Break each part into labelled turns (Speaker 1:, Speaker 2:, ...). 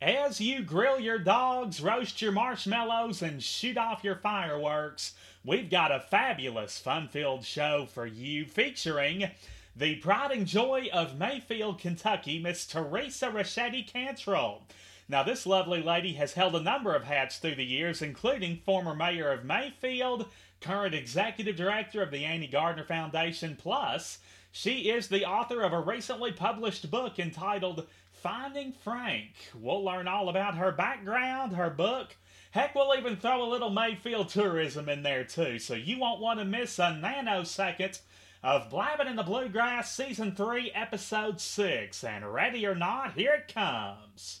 Speaker 1: As you grill your dogs, roast your marshmallows, and shoot off your fireworks, we've got a fabulous fun filled show for you featuring the pride and joy of Mayfield, Kentucky, Miss Teresa Ricchetti Cantrell. Now, this lovely lady has held a number of hats through the years, including former mayor of Mayfield, current executive director of the Annie Gardner Foundation, plus, she is the author of a recently published book entitled Finding Frank. We'll learn all about her background, her book. Heck, we'll even throw a little Mayfield tourism in there too, so you won't want to miss a nanosecond of Blabbing in the Bluegrass Season 3, Episode 6. And ready or not, here it comes.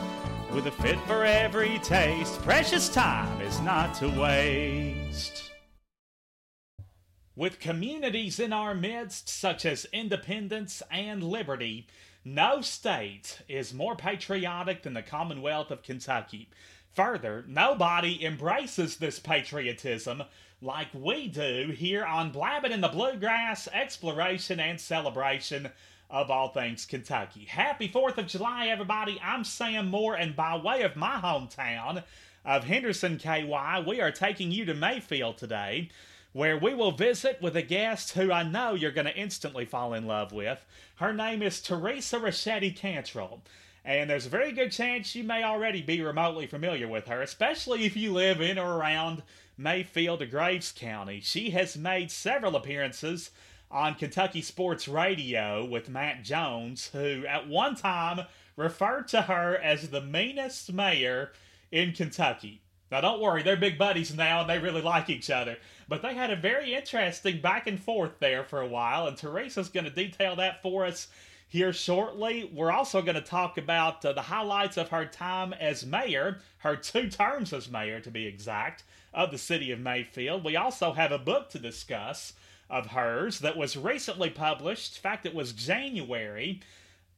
Speaker 1: With a fit for every taste, precious time is not to waste. With communities in our midst, such as independence and liberty, no state is more patriotic than the Commonwealth of Kentucky. Further, nobody embraces this patriotism like we do here on Blabbing in the Bluegrass Exploration and Celebration of all things Kentucky. Happy 4th of July, everybody. I'm Sam Moore, and by way of my hometown of Henderson, KY, we are taking you to Mayfield today, where we will visit with a guest who I know you're going to instantly fall in love with. Her name is Teresa Ricchetti Cantrell. And there's a very good chance you may already be remotely familiar with her, especially if you live in or around Mayfield or Graves County. She has made several appearances on Kentucky Sports Radio with Matt Jones, who at one time referred to her as the meanest mayor in Kentucky. Now, don't worry, they're big buddies now and they really like each other. But they had a very interesting back and forth there for a while, and Teresa's going to detail that for us here shortly. We're also going to talk about uh, the highlights of her time as mayor, her two terms as mayor to be exact, of the city of Mayfield. We also have a book to discuss of hers that was recently published. In fact, it was January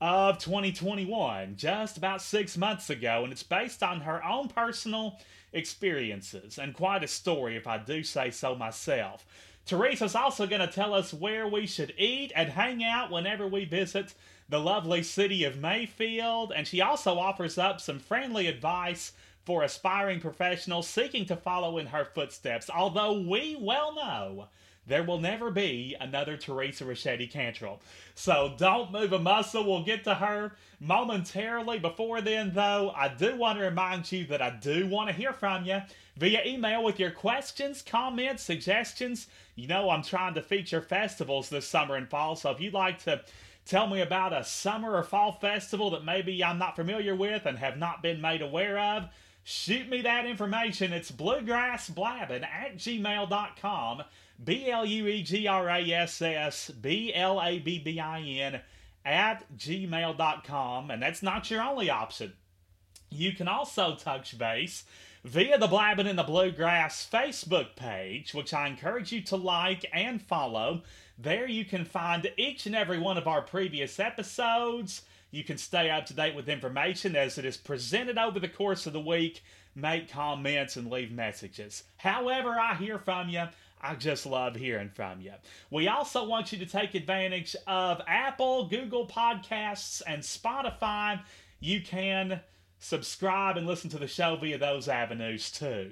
Speaker 1: of 2021, just about six months ago, and it's based on her own personal experiences and quite a story, if I do say so myself. Teresa's also going to tell us where we should eat and hang out whenever we visit the lovely city of Mayfield, and she also offers up some friendly advice for aspiring professionals seeking to follow in her footsteps, although we well know there will never be another Teresa Ricchetti Cantrell. So don't move a muscle. We'll get to her momentarily. Before then, though, I do want to remind you that I do want to hear from you via email with your questions, comments, suggestions. You know, I'm trying to feature festivals this summer and fall, so if you'd like to tell me about a summer or fall festival that maybe I'm not familiar with and have not been made aware of, shoot me that information. It's bluegrassblabbing at gmail.com. B L U E G R A S S B L A B B I N at gmail.com. And that's not your only option. You can also touch base via the Blabbing in the Bluegrass Facebook page, which I encourage you to like and follow. There you can find each and every one of our previous episodes. You can stay up to date with information as it is presented over the course of the week, make comments, and leave messages. However, I hear from you. I just love hearing from you. We also want you to take advantage of Apple, Google Podcasts, and Spotify. You can subscribe and listen to the show via those avenues too.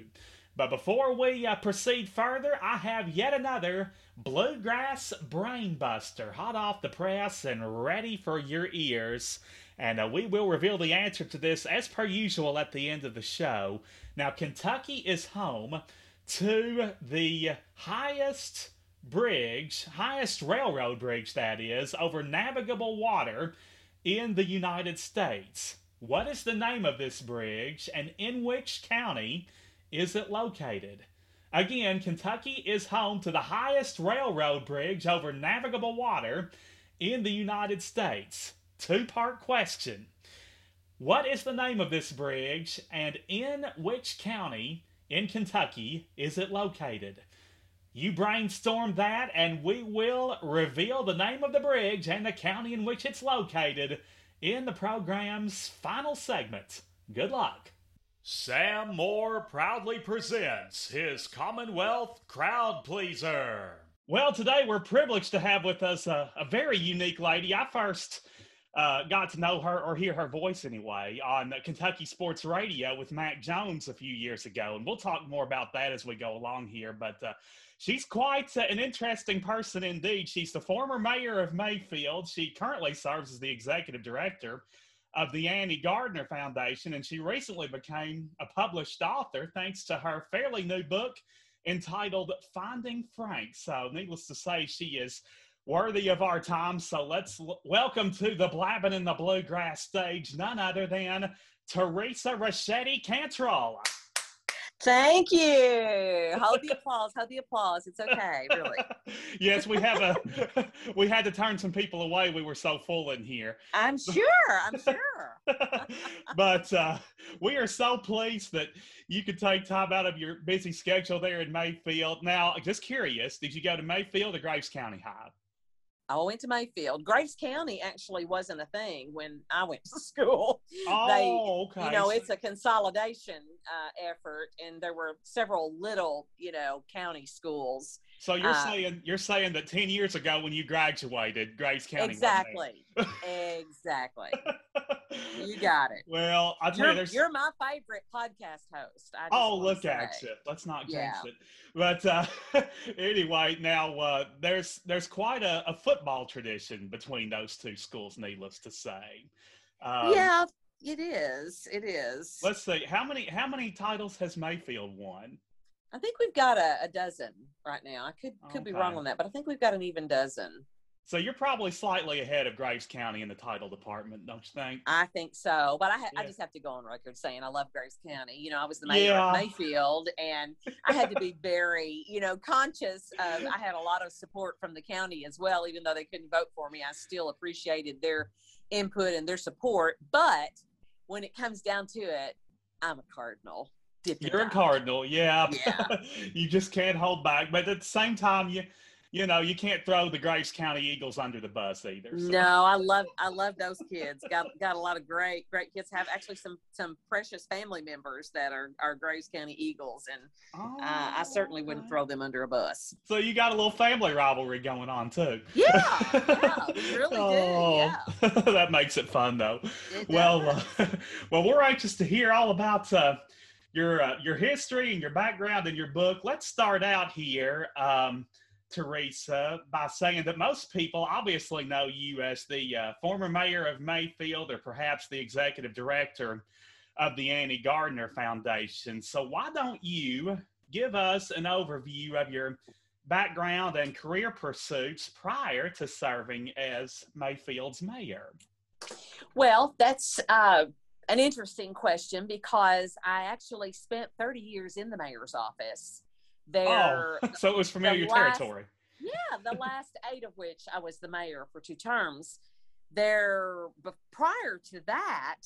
Speaker 1: But before we uh, proceed further, I have yet another Bluegrass Brainbuster hot off the press and ready for your ears. And uh, we will reveal the answer to this as per usual at the end of the show. Now, Kentucky is home to the highest bridge, highest railroad bridge that is, over navigable water in the United States. What is the name of this bridge and in which county is it located? Again, Kentucky is home to the highest railroad bridge over navigable water in the United States. Two part question. What is the name of this bridge and in which county in Kentucky is it located? You brainstorm that, and we will reveal the name of the bridge and the county in which it's located in the program's final segment. Good luck. Sam Moore proudly presents his Commonwealth Crowd Pleaser. Well, today we're privileged to have with us a, a very unique lady. I first uh, got to know her or hear her voice anyway on Kentucky Sports Radio with Matt Jones a few years ago, and we'll talk more about that as we go along here. But uh, she's quite uh, an interesting person indeed. She's the former mayor of Mayfield. She currently serves as the executive director of the Annie Gardner Foundation, and she recently became a published author thanks to her fairly new book entitled Finding Frank. So, needless to say, she is worthy of our time. So, let's l- welcome to the Blabbing in the Bluegrass stage none other than Teresa Ricchetti Cantrell.
Speaker 2: Thank you. Hold the applause. Hold the applause. It's okay, really.
Speaker 1: yes, we have a we had to turn some people away. We were so full in here.
Speaker 2: I'm sure. I'm sure.
Speaker 1: but uh, we are so pleased that you could take time out of your busy schedule there in Mayfield. Now, just curious, did you go to Mayfield or Graves County High?
Speaker 2: I went to Mayfield. Graves County actually wasn't a thing when I went to school.
Speaker 1: Oh,
Speaker 2: they,
Speaker 1: okay.
Speaker 2: You know, it's a consolidation uh, effort, and there were several little, you know, county schools.
Speaker 1: So you're
Speaker 2: uh,
Speaker 1: saying you're saying that ten years ago when you graduated, Graves County.
Speaker 2: Exactly. exactly. You got it.
Speaker 1: Well, I tell you,
Speaker 2: You're,
Speaker 1: there's
Speaker 2: you're my favorite podcast host. I
Speaker 1: Oh, look at you! Let's not jinx
Speaker 2: Yeah.
Speaker 1: it. But uh, anyway, now uh, there's there's quite a, a football tradition between those two schools. Needless to say. Um,
Speaker 2: yeah, it is. It is.
Speaker 1: Let's see how many how many titles has Mayfield won?
Speaker 2: I think we've got a, a dozen right now. I could could be wrong on that, but I think we've got an even dozen.
Speaker 1: So you're probably slightly ahead of Graves County in the title department, don't you think?
Speaker 2: I think so, but I ha- I just have to go on record saying I love Graves County. You know, I was the mayor
Speaker 1: Yeah.
Speaker 2: of Mayfield, and I had to be very, you know, conscious of. I had a lot of support from the county as well, even though they couldn't vote for me. I still appreciated their input and their support. But when it comes down to it, I'm a Cardinal.
Speaker 1: You're a. Cardinal, yeah.
Speaker 2: Yeah.
Speaker 1: you just can't hold back, but at the same time, you you know you can't throw the Graves County Eagles under the bus either. so.
Speaker 2: No, I love I love those kids. Got got a lot of great great kids. Have actually some some precious family members that are are Graves County Eagles, and uh, I certainly wouldn't
Speaker 1: Oh,
Speaker 2: throw them under a bus.
Speaker 1: So you got a little family rivalry going on too.
Speaker 2: Yeah, yeah, really do. Yeah,
Speaker 1: Oh, that makes it fun though.
Speaker 2: it
Speaker 1: Well, uh, well, we're anxious to hear all about uh, your uh, your history and your background and your book. Let's start out here, um, Teresa, by saying that most people obviously know you as the uh, former mayor of Mayfield, or perhaps the executive director of the Annie Gardner Foundation. So why don't you give us an overview of your background and career pursuits prior to serving as Mayfield's mayor?
Speaker 2: well, that's uh, an interesting question because I actually spent 30 years in the mayor's office. There,
Speaker 1: Oh, so it was familiar
Speaker 2: last-
Speaker 1: territory.
Speaker 2: Yeah, the last eight of which I was the mayor for two terms. There, but prior to that,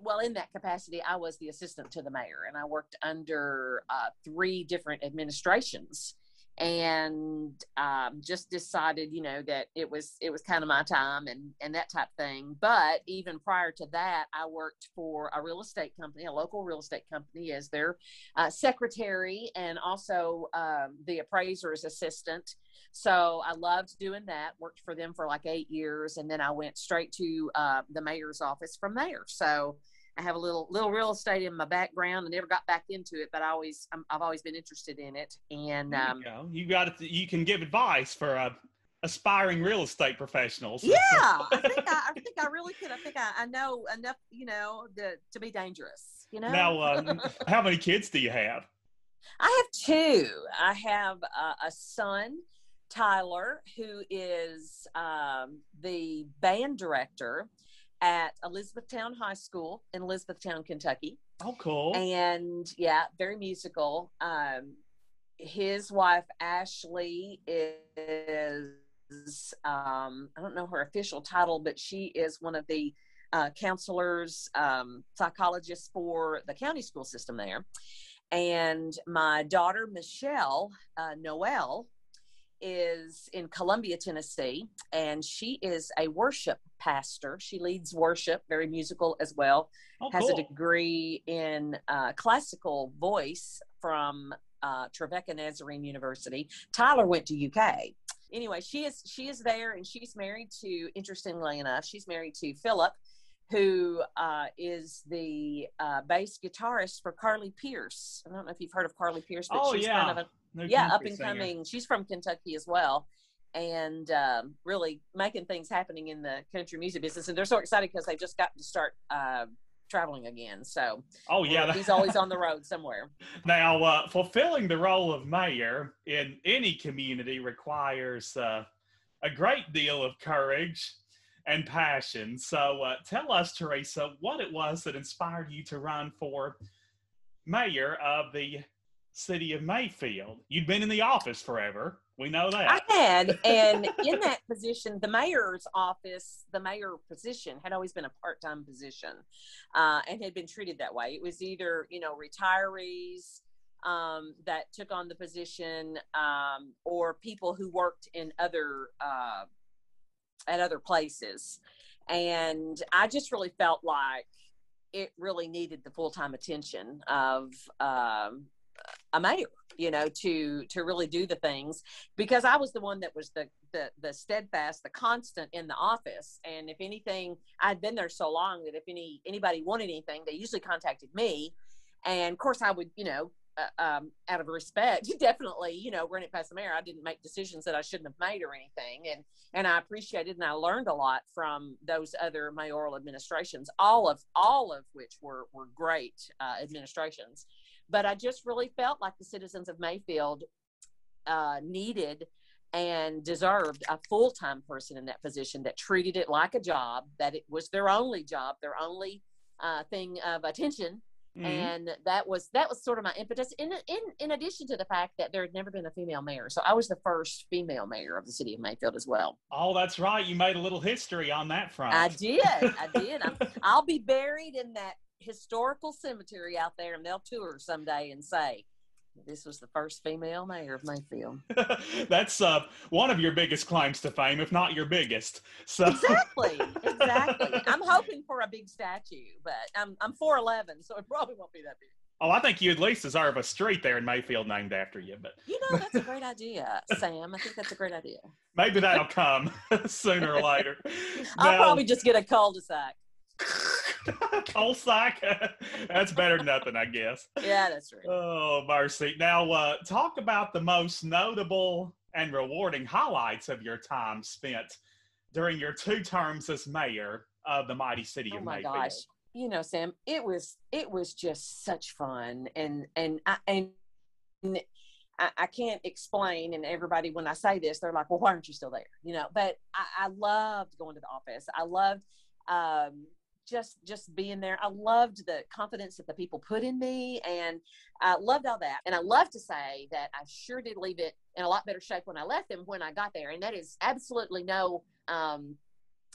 Speaker 2: well, in that capacity, I was the assistant to the mayor, and I worked under uh, three different administrations, and um, just decided, you know, that it was it was kind of my time and and that type thing. But even prior to that, I worked for a real estate company, a local real estate company, as their uh, secretary and also um, the appraiser's assistant. So I loved doing that. Worked for them for like eight years, and then I went straight to uh, the mayor's office from there. So I have a little little real estate in my background. I never got back into it, but I always I'm, I've always been interested in it. And um,
Speaker 1: you go. You got it. You can give advice for uh, aspiring real estate professionals.
Speaker 2: yeah, I think I, I think I really could. I think I, I know enough, you know, to to be dangerous. You know.
Speaker 1: Now, um, how many kids do you have?
Speaker 2: I have two. I have uh, a son, Tyler, who is um, the band director at Elizabethtown High School in Elizabethtown, Kentucky.
Speaker 1: Oh, cool.
Speaker 2: And yeah, very musical. Um, his wife, Ashley, is, um, I don't know her official title, but she is one of the uh, counselors, um, psychologists for the county school system there. And my daughter, Michelle uh, Noel, is in Columbia, Tennessee, and she is a worship pastor. She leads worship, very musical as well.
Speaker 1: Oh,
Speaker 2: has
Speaker 1: cool.
Speaker 2: a degree in uh, classical voice from uh, Trevecca Nazarene University. Tyler went to UK. Anyway, she is she is there, and she's married to. Interestingly enough, she's married to Philip, who uh, is the uh, bass guitarist for Carly Pearce. I don't know if you've heard of Carly Pearce, but
Speaker 1: Oh,
Speaker 2: she's
Speaker 1: yeah.
Speaker 2: kind of a Yeah, up and
Speaker 1: singer.
Speaker 2: coming. She's from Kentucky as well, and um, really making things happening in the country music business. And they're so excited because they've just gotten to start uh, traveling again. So
Speaker 1: Oh, yeah.
Speaker 2: he's always on the road somewhere.
Speaker 1: Now, uh, fulfilling the role of mayor in any community requires uh, a great deal of courage and passion. So, uh, tell us, Teresa, what it was that inspired you to run for mayor of the city of Mayfield. You'd been in the office forever. We know that.
Speaker 2: I had, and in that position, the mayor's office, the mayor position had always been a part time position uh, and had been treated that way. It was either, you know, retirees um, that took on the position um, or people who worked in other, uh, at other places. And I just really felt like it really needed the full time attention of um, a mayor you know to to really do the things because i was the one that was the the the steadfast the constant in the office. And if anything i'd been there so long that if any anybody wanted anything they usually contacted me. And of course i would you know uh, um, out of respect definitely you know run it past the mayor. I didn't make decisions that i shouldn't have made or anything. And and i appreciated and i learned a lot from those other mayoral administrations all of all of which were were great uh, administrations but I just really felt like the citizens of Mayfield uh, needed and deserved a full time person in that position that treated it like a job, that it was their only job, their only uh, thing of attention.
Speaker 1: Mhm.
Speaker 2: And that was that was sort of my impetus. In, in in addition to the fact that there had never been a female mayor, so I was the first female mayor of the city of Mayfield as well.
Speaker 1: Oh, that's right. You made a little history on that front.
Speaker 2: I did, I did. I'm, I'll be buried in that historical cemetery out there, and they'll tour someday and say, "This was the first female mayor of Mayfield."
Speaker 1: That's uh, one of your biggest claims to fame, if not your biggest. So,
Speaker 2: Exactly, exactly. I'm hoping for a big statue, but I'm I'm 4'11, so it probably won't be that big.
Speaker 1: oh, I think you at least deserve a street there in Mayfield named after you. But
Speaker 2: You know, that's a great idea, Sam. I think that's a great idea.
Speaker 1: maybe that'll come sooner or later.
Speaker 2: I'll
Speaker 1: Now-
Speaker 2: probably just get a cul-de-sac.
Speaker 1: Sack. That's better than nothing, I guess.
Speaker 2: Yeah, that's right.
Speaker 1: Oh, mercy. Now, uh, talk about the most notable and rewarding highlights of your time spent during your two terms as mayor of the mighty city
Speaker 2: Oh
Speaker 1: of
Speaker 2: my
Speaker 1: Mayfield.
Speaker 2: gosh. You know, Sam, it was it was just such fun and and I and I, I can't explain and everybody when I say this, they're like, Well, why aren't you still there? You know, but I, I loved going to the office. I loved um just just being there. I loved the confidence that the people put in me and I loved all that. And I love to say that I sure did leave it in a lot better shape when I left than when I got there. And that is absolutely no um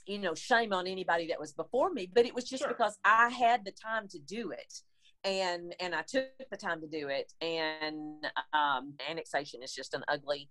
Speaker 2: you know shame on anybody that was before me but it was just
Speaker 1: Sure.
Speaker 2: because i had the time to do it and and i took the time to do it and um annexation is just an ugly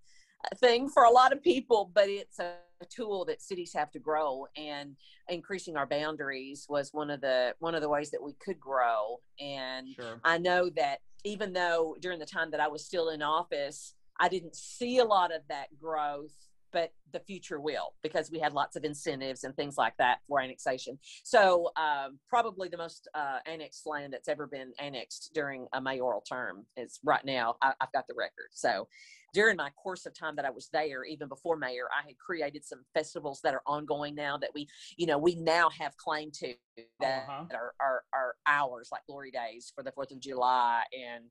Speaker 2: thing for a lot of people but it's a tool that cities have to grow and increasing our boundaries was one of the one of the ways that we could grow and
Speaker 1: Sure.
Speaker 2: I know that even though during the time that I was still in office, I didn't see a lot of that growth, but the future will because we had lots of incentives and things like that for annexation. So, um, probably the most uh, annexed land that's ever been annexed during a mayoral term is right now. I, I've got the record. So, during my course of time that I was there, even before mayor, I had created some festivals that are ongoing now that we, you know, we now have claim to that
Speaker 1: Uh-huh.
Speaker 2: are, are, are ours, like Glory Days for the 4th of July. And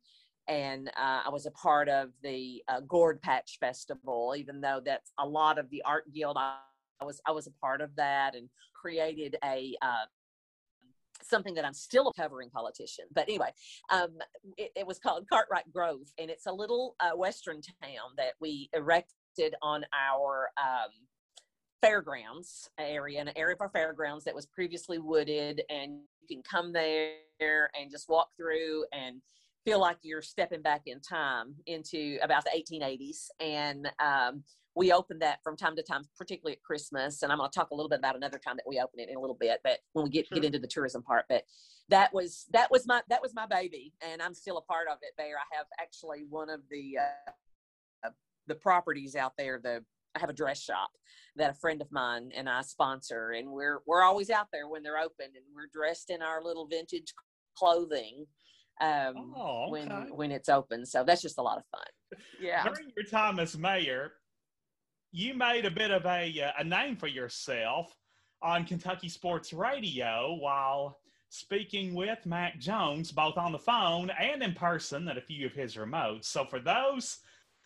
Speaker 2: and uh, I was a part of the uh, Gourd Patch Festival, even though that's a lot of the art guild I was I was a part of that and created a uh, something that I'm still a covering politician. But anyway, um, it, it, was called Cartwright Grove, and it's a little uh, western town that we erected on our um, fairgrounds area, an area of our fairgrounds that was previously wooded, and you can come there and just walk through and feel like you're stepping back in time into about the 1880s. And um, we open that from time to time, particularly at Christmas. And I'm going to talk a little bit about another time that we open it in a little bit, but when we get sure. get into the tourism part. But that was that was my that was my baby, and I'm still a part of it. There, I have actually one of the uh, the properties out there. The I have a dress shop that a friend of mine and I sponsor, and we're we're always out there when they're open, and we're dressed in our little vintage clothing um, oh, okay. when when it's open. So that's just a lot of fun. Yeah.
Speaker 1: During your time as mayor, you made a bit of a, uh, a name for yourself on Kentucky Sports Radio while speaking with Matt Jones, both on the phone and in person at a few of his remotes. So, for those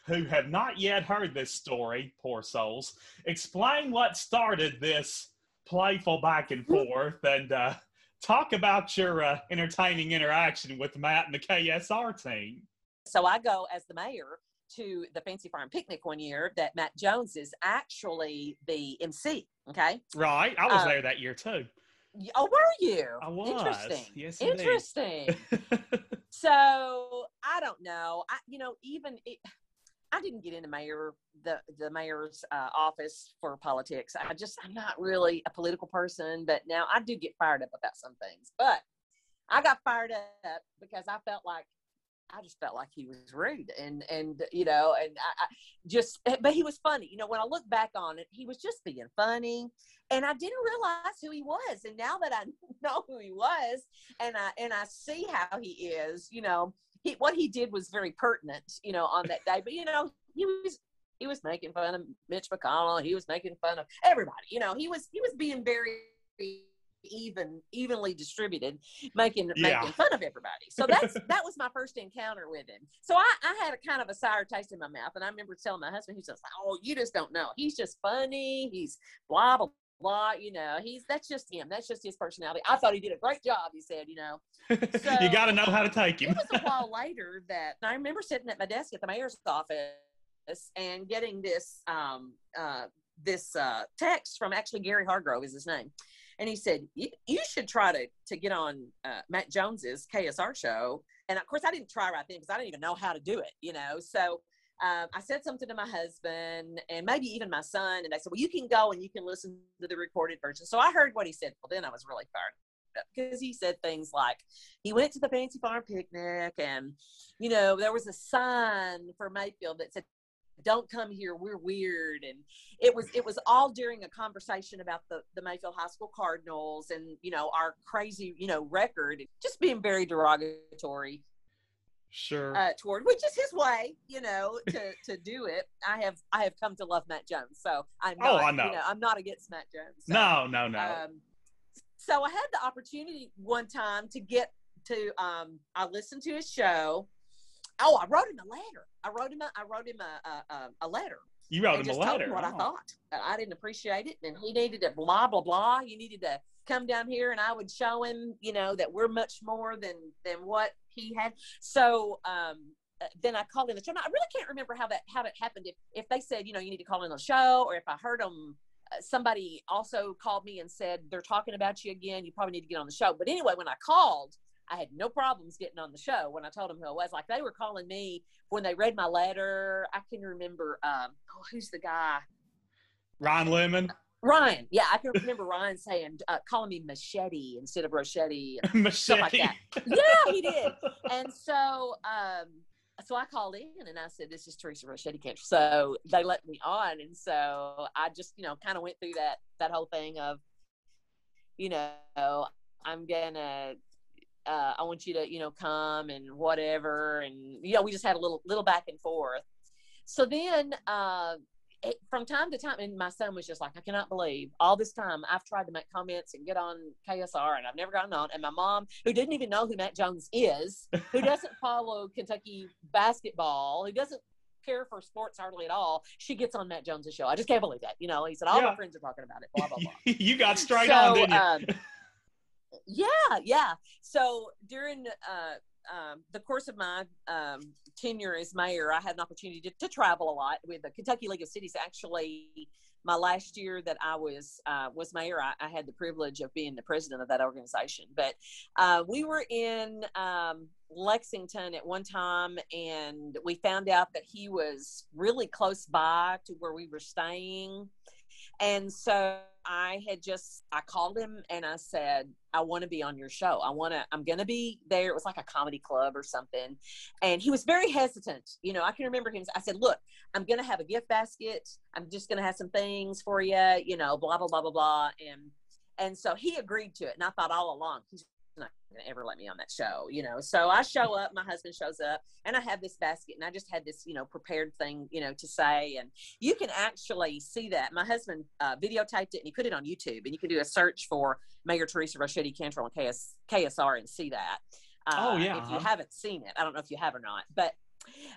Speaker 1: who have not yet heard this story, poor souls, explain what started this playful back and forth and uh, talk about your uh, entertaining interaction with Matt and the KSR team.
Speaker 2: So, I go as the mayor to the Fancy Farm picnic one year that Matt Jones is actually the MC. Okay.
Speaker 1: Right. I was um, there that year too.
Speaker 2: Oh, were you?
Speaker 1: I was.
Speaker 2: Interesting.
Speaker 1: Yes,
Speaker 2: interesting. so I don't know. I, you know, even it, I didn't get into mayor the the mayor's uh, office for politics. I just I'm not really a political person, but now I do get fired up about some things. But I got fired up because I felt like I just felt like he was rude and and you know and I, I, just eh, but he was funny you know when I look back on it he was just being funny and I didn't realize who he was and now that I know who he was and I and I see how he is you know he what he did was very pertinent you know on that day but you know he was he was making fun of Mitch McConnell he was making fun of everybody you know he was he was being very even evenly distributed, making yeah. making fun of everybody. So that's that was my first encounter with him. So I, I had a kind of a sour taste in my mouth, and I remember telling my husband, he says, "Oh, you just don't know. He's just funny. He's blah blah." Blah you know he's that's just him. That's just his personality. I thought he did a great job he said you know.
Speaker 1: So, you got to know how to take him.
Speaker 2: it was a while later that i remember sitting at my desk at the mayor's office and getting this um, uh, this uh, text from actually Gary Hargrove is his name, and he said you, should try to to get on uh, Matt Jones's KSR show. And of course, I didn't try right then because I didn't even know how to do it, you know. So um, I said something to my husband and maybe even my son, and they said, "Well, you can go and you can listen to the recorded version." So I heard what he said. Well, then I was really fired because he said things like he went to the fancy farm picnic and you know there was a sign for mayfield that said don't come here we're weird and it was it was all during a conversation about the the mayfield high school cardinals and you know our crazy you know record just being very derogatory
Speaker 1: sure
Speaker 2: uh, toward which is his way you know to to do it i have i have come to love matt jones so i'm not, oh, I know. You know i'm not against matt jones
Speaker 1: so, no no no um,
Speaker 2: so i had the opportunity one time to get to um i listened to his show Oh, I wrote him a letter. I wrote him a, I wrote him a, a, a letter.
Speaker 1: You wrote him a letter.
Speaker 2: what oh. I thought. I didn't appreciate it, and he needed to blah blah blah. You needed to come down here, and I would show him, you know, that we're much more than than what he had. So um, uh, then I called in the show. Now, I really can't remember how that how it happened. If if they said, you know, you need to call in the show, or if I heard them. Uh, somebody also called me and said they're talking about you again. You probably need to get on the show. But anyway, when I called, I had no problems getting on the show when I told them who I was. Like they were calling me when they read my letter. I can remember, um, oh, who's the guy?
Speaker 1: Ryan Lemond.
Speaker 2: Ryan, yeah, I can remember Ryan saying, uh, calling me machete instead of ricchetti,
Speaker 1: and stuff like
Speaker 2: that. Yeah, he did. And so, um, so I called in and I said, "This is Teresa Ricchetti Camp." So they let me on, and so I just, you know, kind of went through that that whole thing of, you know, I'm gonna uh, I want you to, you know, come and whatever. And, you know, we just had a little, little back and forth. So then, uh, it, from time to time, and my son was just like, I cannot believe all this time I've tried to make comments and get on KSR and I've never gotten on. And my mom, who didn't even know who Matt Jones is, who doesn't follow Kentucky basketball, who doesn't care for sports hardly at all. She gets on Matt Jones' show. I just can't believe that. You know, he said all
Speaker 1: Yeah.
Speaker 2: my friends are talking about it. Blah blah blah.
Speaker 1: you got straight
Speaker 2: So,
Speaker 1: on, didn't you?
Speaker 2: um, yeah, yeah. So during uh, um, the course of my um, tenure as mayor, I had an opportunity to, to travel a lot with the Kentucky League of Cities. Actually, my last year that I was uh, was mayor, I, I had the privilege of being the president of that organization. But uh, we were in um, Lexington at one time, and we found out that he was really close by to where we were staying. And so I had just I called him and I said, I want to be on your show. I want to I'm going to be there. It was like a comedy club or something. And he was very hesitant. You know, I can remember him I said, "Look, I'm going to have a gift basket. I'm just going to have some things for you, you know, blah blah blah blah blah." And and so he agreed to it. And I thought all along, he's not going to ever let me on that show, you know. So I show up, my husband shows up, and I have this basket, and I just had this, you know, prepared thing, you know, to say. And you can actually see that. My husband uh, videotaped it and he put it on YouTube, and you can do a search for Mayor Teresa Ricchetti Cantrell and KS, KSR and see that. Uh,
Speaker 1: Oh, yeah,
Speaker 2: If you haven't seen it, I don't know if you have or not, but.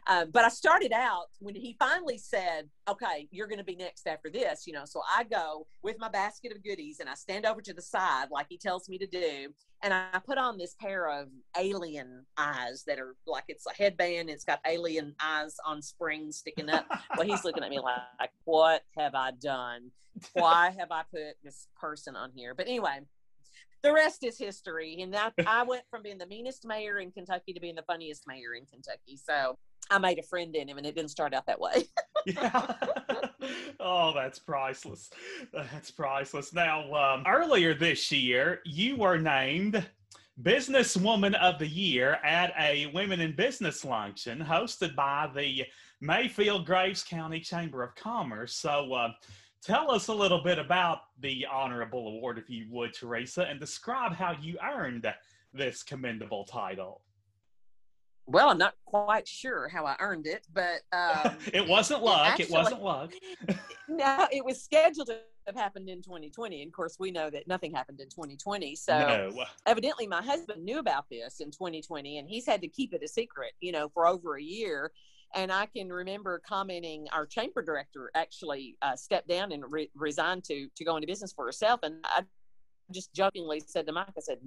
Speaker 2: Uh, but I started out when he finally said, "Okay, you're going to be next after this," you know. So I go with my basket of goodies and I stand over to the side like he tells me to do, and I put on this pair of alien eyes that are like it's a headband. It's got alien eyes on springs sticking up. well, he's looking at me like, "What have I done? Why have I put this person on here?" But anyway, the rest is history. And I, I went from being the meanest mayor in Kentucky to being the funniest mayor in Kentucky. So I made a friend in him, and it didn't start out that way.
Speaker 1: Yeah. oh, that's priceless. That's priceless. Now, um, earlier this year, you were named Businesswoman of the Year at a Women in Business luncheon hosted by the Mayfield Graves County Chamber of Commerce. So, uh, tell us a little bit about the honorable award, if you would, Teresa, and describe how you earned this commendable title.
Speaker 2: Well, I'm not quite sure how I earned it, but um,
Speaker 1: it wasn't luck. it wasn't luck.
Speaker 2: no, it was scheduled to have happened in 2020. And of course, we know that nothing happened in 2020. So
Speaker 1: no.
Speaker 2: evidently, my husband knew about this in 2020, and he's had to keep it a secret, you know, for over a year. And I can remember commenting, our chamber director actually uh, stepped down and re- resigned to to go into business for herself. And I just jokingly said to Mike, I said,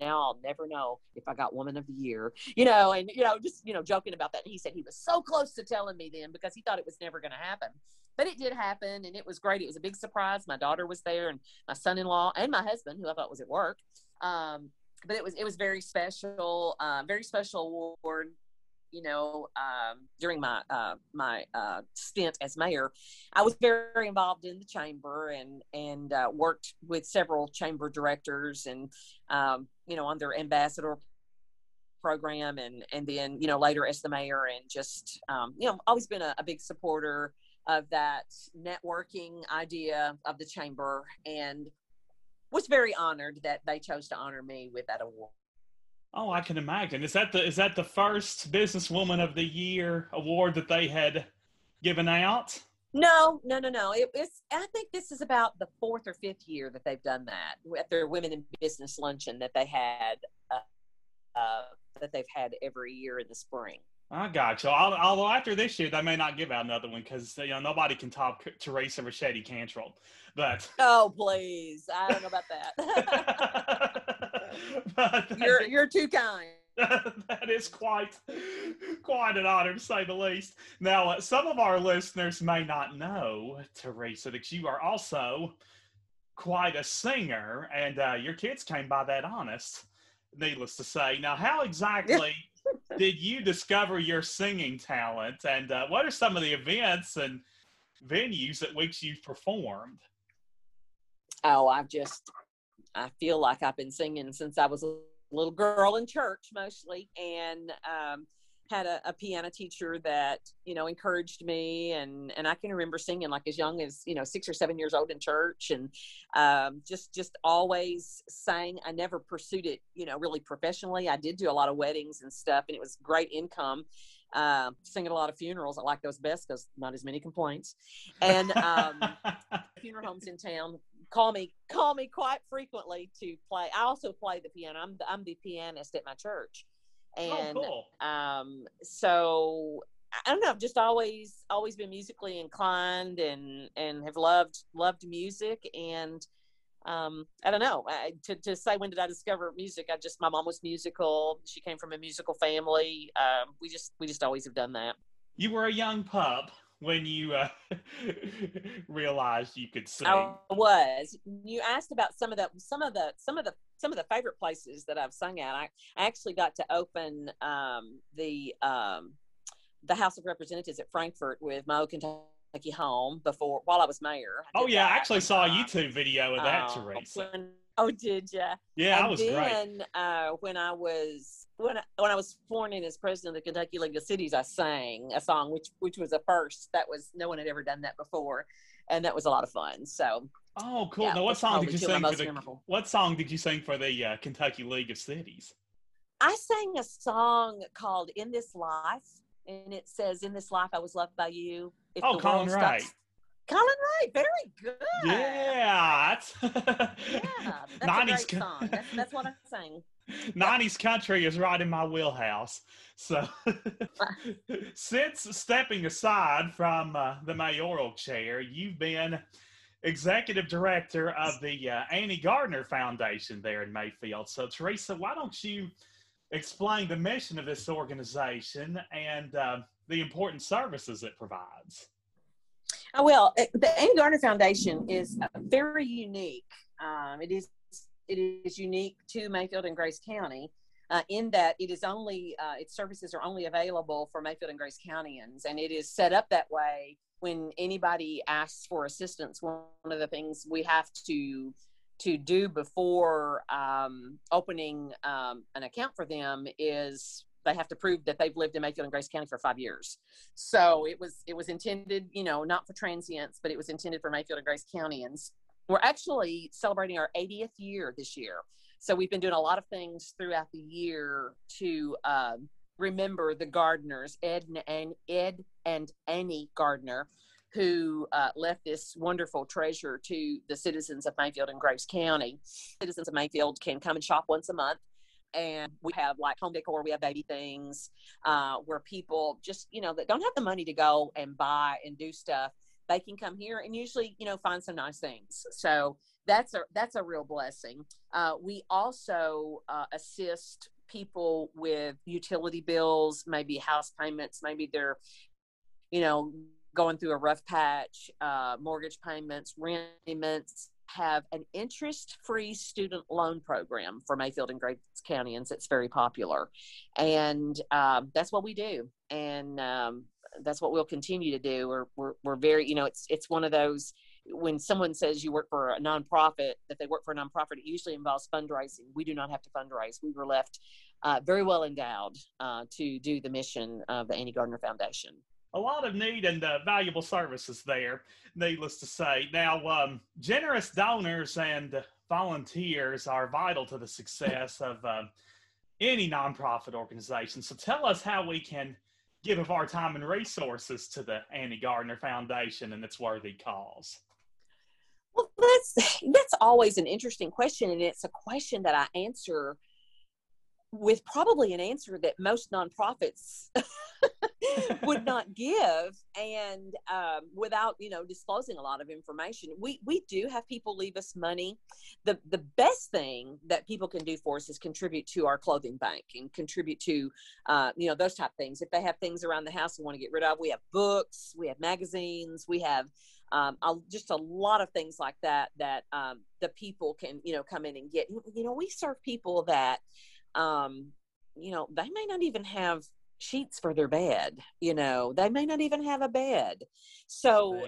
Speaker 2: now I'll never know if I got woman of the year, you know, and, you know, just, you know, joking about that. And he said he was so close to telling me then because he thought it was never going to happen. But it did happen and it was great. It was a big surprise. My daughter was there and my son in law and my husband, who I thought was at work. Um, but it was, it was very special, uh, very special award you know, um, during my uh, my uh, stint as mayor, I was very involved in the chamber and and uh, worked with several chamber directors and um, you know on their ambassador program and and then you know later as the mayor and just um, you know always been a, a big supporter of that networking idea of the chamber and was very honored that they chose to honor me with that award.
Speaker 1: Oh, I can imagine. Is that the is that the first businesswoman of the year award that they had given out?
Speaker 2: No, no, no, no. It was. I think this is about the fourth or fifth year that they've done that at their women in business luncheon that they had, uh, uh, that they've had every year in the spring.
Speaker 1: I got you. Although after this year, they may not give out another one because you know nobody can top Teresa Ricchetti Cantrell. But
Speaker 2: Oh, please! I don't know about that.
Speaker 1: but
Speaker 2: you're you're too kind.
Speaker 1: that is quite quite an honor to say the least. Now, uh, some of our listeners may not know Teresa that you are also quite a singer, and uh, your kids came by that honest. Needless to say, now how exactly did you discover your singing talent, and uh, what are some of the events and venues at which you've performed?
Speaker 2: Oh, I've just I feel like I've been singing since I was a little girl in church mostly, and um, had a, a piano teacher that you know encouraged me, and and I can remember singing like as young as you know six or seven years old in church, and um, just just always sang. I never pursued it, you know, really professionally. I did do a lot of weddings and stuff, and it was great income. Um, singing a lot of funerals, I like those best because not as many complaints. And um, funeral homes in town call me call me quite frequently to play. I also play the piano. I'm the, I'm the pianist at my church, and
Speaker 1: oh, cool.
Speaker 2: um, so I don't know, I've just always always been musically inclined and and have loved loved music and um, I don't know. I, to, to say when did I discover music? I just my mom was musical. She came from a musical family. Um, we just we just always have done that.
Speaker 1: You were a young pup when you uh, realized you could sing.
Speaker 2: I was. You asked about some of the some of the some of the some of the favorite places that I've sung at. I, I actually got to open um, the um, the House of Representatives at Frankfort with my old Kentucky home before while I was mayor.
Speaker 1: I oh yeah, that. I actually saw a YouTube video of that, uh, Teresa.
Speaker 2: When, oh, did you?
Speaker 1: Yeah,
Speaker 2: and
Speaker 1: I was
Speaker 2: then,
Speaker 1: great.
Speaker 2: Uh, when I was when I, when I was sworn in as president of the Kentucky League of Cities, I sang a song which which was a first. That was no one had ever done that before, and that was a lot of fun. So.
Speaker 1: Oh, cool! Yeah, now, what song did you sing for the? Memorable. What song did you sing for the uh, Kentucky League of Cities?
Speaker 2: I sang a song called "In This Life." and it says, "In this life, I was loved by you."
Speaker 1: If oh, Collin Raye.
Speaker 2: Stops, Collin Raye, very good.
Speaker 1: Yeah,
Speaker 2: that's, yeah, that's 90s a great song. That's, that's what I'm saying.
Speaker 1: 90s country is right in my wheelhouse. So, since stepping aside from uh, the mayoral chair, you've been executive director of the uh, Annie Gardner Foundation there in Mayfield. So, Teresa, why don't you explain the mission of this organization and uh, the important services it provides.
Speaker 2: Uh, well, the Annie Gardner Foundation is very unique. Um, it is it is unique to Mayfield and Graves County uh, in that it is only uh, its services are only available for Mayfield and Graves Countyans, and it is set up that way. When anybody asks for assistance, one of the things we have to to do before um, opening um, an account for them is they have to prove that they've lived in Mayfield and Graves County for five years. So it was it was intended, you know, not for transients, but it was intended for Mayfield and Graves Countyans. We're actually celebrating our 80th year this year. So we've been doing a lot of things throughout the year to uh, remember the gardeners, Ed and Ed and Annie Gardner, who uh, left this wonderful treasure to the citizens of Mayfield and Graves County. Citizens of Mayfield can come and shop once a month. And we have like home decor, we have baby things uh, where people just, you know, that don't have the money to go and buy and do stuff, they can come here and usually, you know, find some nice things. So that's a that's a real blessing. Uh, we also uh, assist people with utility bills, maybe house payments, maybe they're, you know, going through a rough patch, uh, mortgage payments, rent payments, have an interest-free student loan program for Mayfield and Graves Countyans. It's very popular, and um, that's what we do, and um, that's what we'll continue to do. We're, we're we're very, you know, it's it's one of those when someone says you work for a nonprofit, that they work for a nonprofit, it usually involves fundraising. We do not have to fundraise. We were left uh, very well endowed uh, to do the mission of the Annie Gardner Foundation
Speaker 1: a lot of need and uh, valuable services there, needless to say. Now, um, generous donors and volunteers are vital to the success of uh, any nonprofit organization. So tell us how we can give of our time and resources to the Annie Gardner Foundation and its worthy cause.
Speaker 2: Well, that's that's always an interesting question, and it's a question that I answer with probably an answer that most nonprofits would not give and um, without you know disclosing a lot of information. We we do have people leave us money. The the best thing that people can do for us is contribute to our clothing bank and contribute to uh, you know those type things. If they have things around the house they want to get rid of we have books we have magazines we have um, just a lot of things like that that um, the people can you know come in and get. You know we serve people that um, you know they may not even have sheets for their bed you know they may not even have a bed. So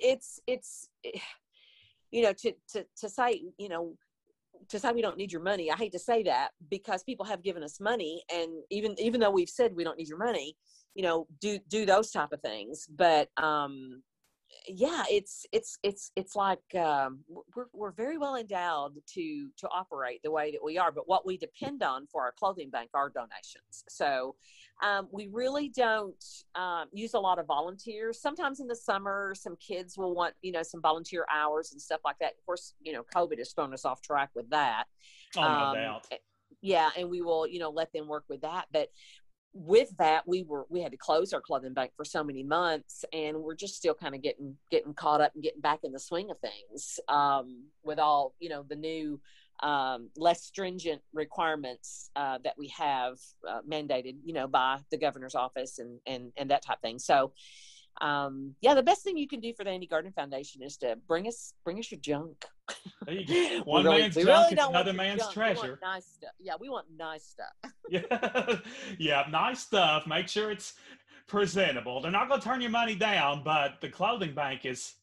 Speaker 2: it's it's you know to to to say you know to say we don't need your money i hate to say that because people have given us money and even even though we've said we don't need your money you know do do those type of things. But um yeah it's it's it's it's like um, we're, we're very well endowed to to operate the way that we are but what we depend on for our clothing bank are donations. So um, we really don't um, use a lot of volunteers. Sometimes in the summer some kids will want you know some volunteer hours and stuff like that. Of course you know covid has thrown us off track with that.
Speaker 1: Oh, no um, doubt.
Speaker 2: yeah and we will you know let them work with that. But with that we were we had to close our clothing bank for so many months and we're just still kind of getting getting caught up and getting back in the swing of things um, with all you know the new um, less stringent requirements uh, that we have uh, mandated you know by the governor's office and and and that type thing. So um, yeah, the best thing you can do for the Annie Gardner Foundation is to bring us bring us your junk.
Speaker 1: There you go. One really, man's junk really is another man's junk. treasure.
Speaker 2: nice stuff. Yeah, we want nice stuff.
Speaker 1: yeah, yeah, nice stuff. Make sure it's presentable. They're not going to turn your money down, but the clothing bank is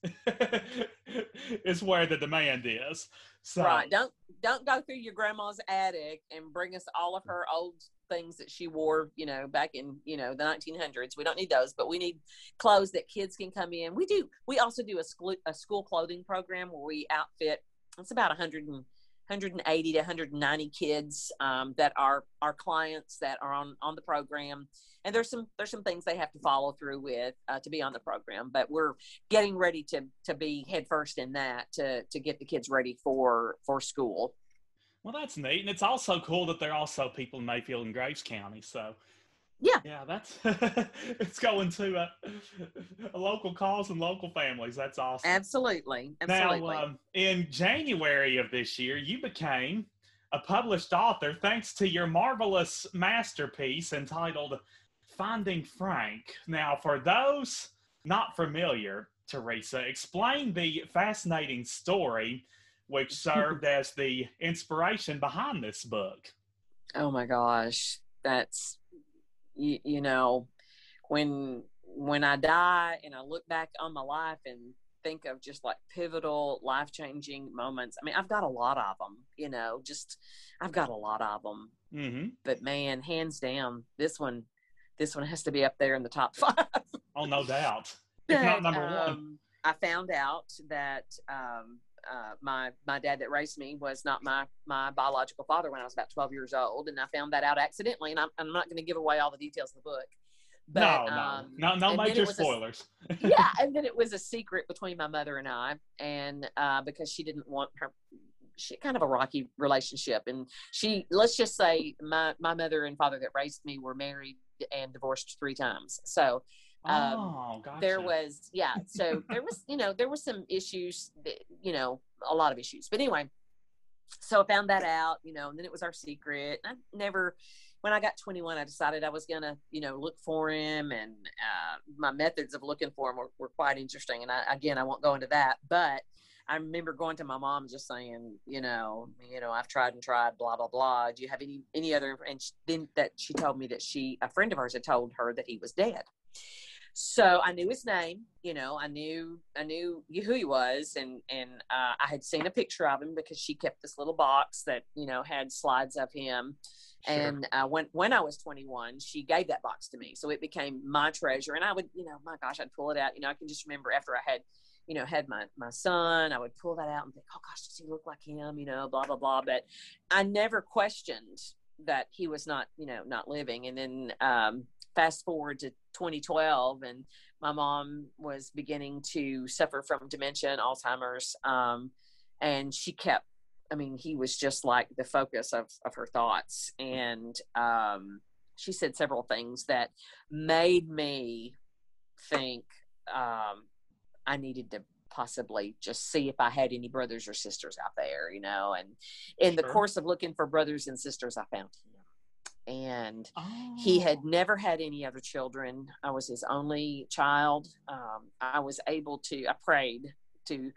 Speaker 1: is where the demand is. So.
Speaker 2: Right. Don't don't go through your grandma's attic and bring us all of her old things that she wore, you know, back in, you know, the 1900s. We don't need those, but we need clothes that kids can come in. We do. We also do a school a school clothing program where we outfit. It's about 100 and 180 to 190 kids um, that are our clients that are on on the program and there's some there's some things they have to follow through with uh, to be on the program but we're getting ready to to be headfirst in that to to get the kids ready for for school
Speaker 1: well, that's neat, and it's also cool that they're also people in Mayfield and Graves County. So,
Speaker 2: yeah,
Speaker 1: yeah, that's it's going to a, a, local cause and local families. That's awesome.
Speaker 2: Absolutely, absolutely.
Speaker 1: Now, um, in January of this year, you became a published author thanks to your marvelous masterpiece entitled "Finding Frank." Now, for those not familiar, Teresa, explain the fascinating story which served as the inspiration behind this book.
Speaker 2: Oh my gosh, that's you, you know when when I die and I look back on my life and think of just like pivotal life changing moments. I mean, I've got a lot of them, you know, just I've got a lot of them. Mm-hmm. But man, hands down, this one, this one has to be up there in the top five.
Speaker 1: oh, no doubt. If not number um, one.
Speaker 2: I found out that um, uh, my my dad that raised me was not my my biological father when I was about 12 years old, and I found that out accidentally. And I'm, I'm not going to give away all the details of the book.
Speaker 1: But, no, no, um, no, no major spoilers.
Speaker 2: A, yeah, and then it was a secret between my mother and I, and uh, because she didn't want her, she kind of a rocky relationship, and she let's just say my my mother and father that raised me were married and divorced three times. So
Speaker 1: um, oh, gotcha.
Speaker 2: There was, yeah. So there was, you know, there was some issues, that, you know, a lot of issues. But anyway, so I found that out, you know, and then it was our secret. I never, when I got 21, I decided I was going to, you know, look for him. And uh, my methods of looking for him were, were quite interesting. And I, again, I won't go into that. But I remember going to my mom just saying, you know, you know, I've tried and tried, blah blah blah. Do you have any any other? And then that she told me that she, a friend of hers, had told her that he was dead. So I knew his name, you know, I knew I knew who he was, and and uh, I had seen a picture of him because she kept this little box that you know had slides of him. Sure. And uh, when when I was 21, she gave that box to me, so it became my treasure. And I would, you know, my gosh, I'd pull it out. You know, I can just remember after I had, you know, had my my son, I would pull that out and think, oh gosh, does he look like him? You know, blah blah blah. But I never questioned that he was not, you know, not living. And then um, fast forward to 2012 and my mom was beginning to suffer from dementia and alzheimer's um, and she kept i mean he was just like the focus of, of her thoughts and um, she said several things that made me think um, i needed to possibly just see if i had any brothers or sisters out there you know and in sure. the course of looking for brothers and sisters i found him and oh. he had oh. never had any other children. I was his only child. Um, I was able to. I prayed to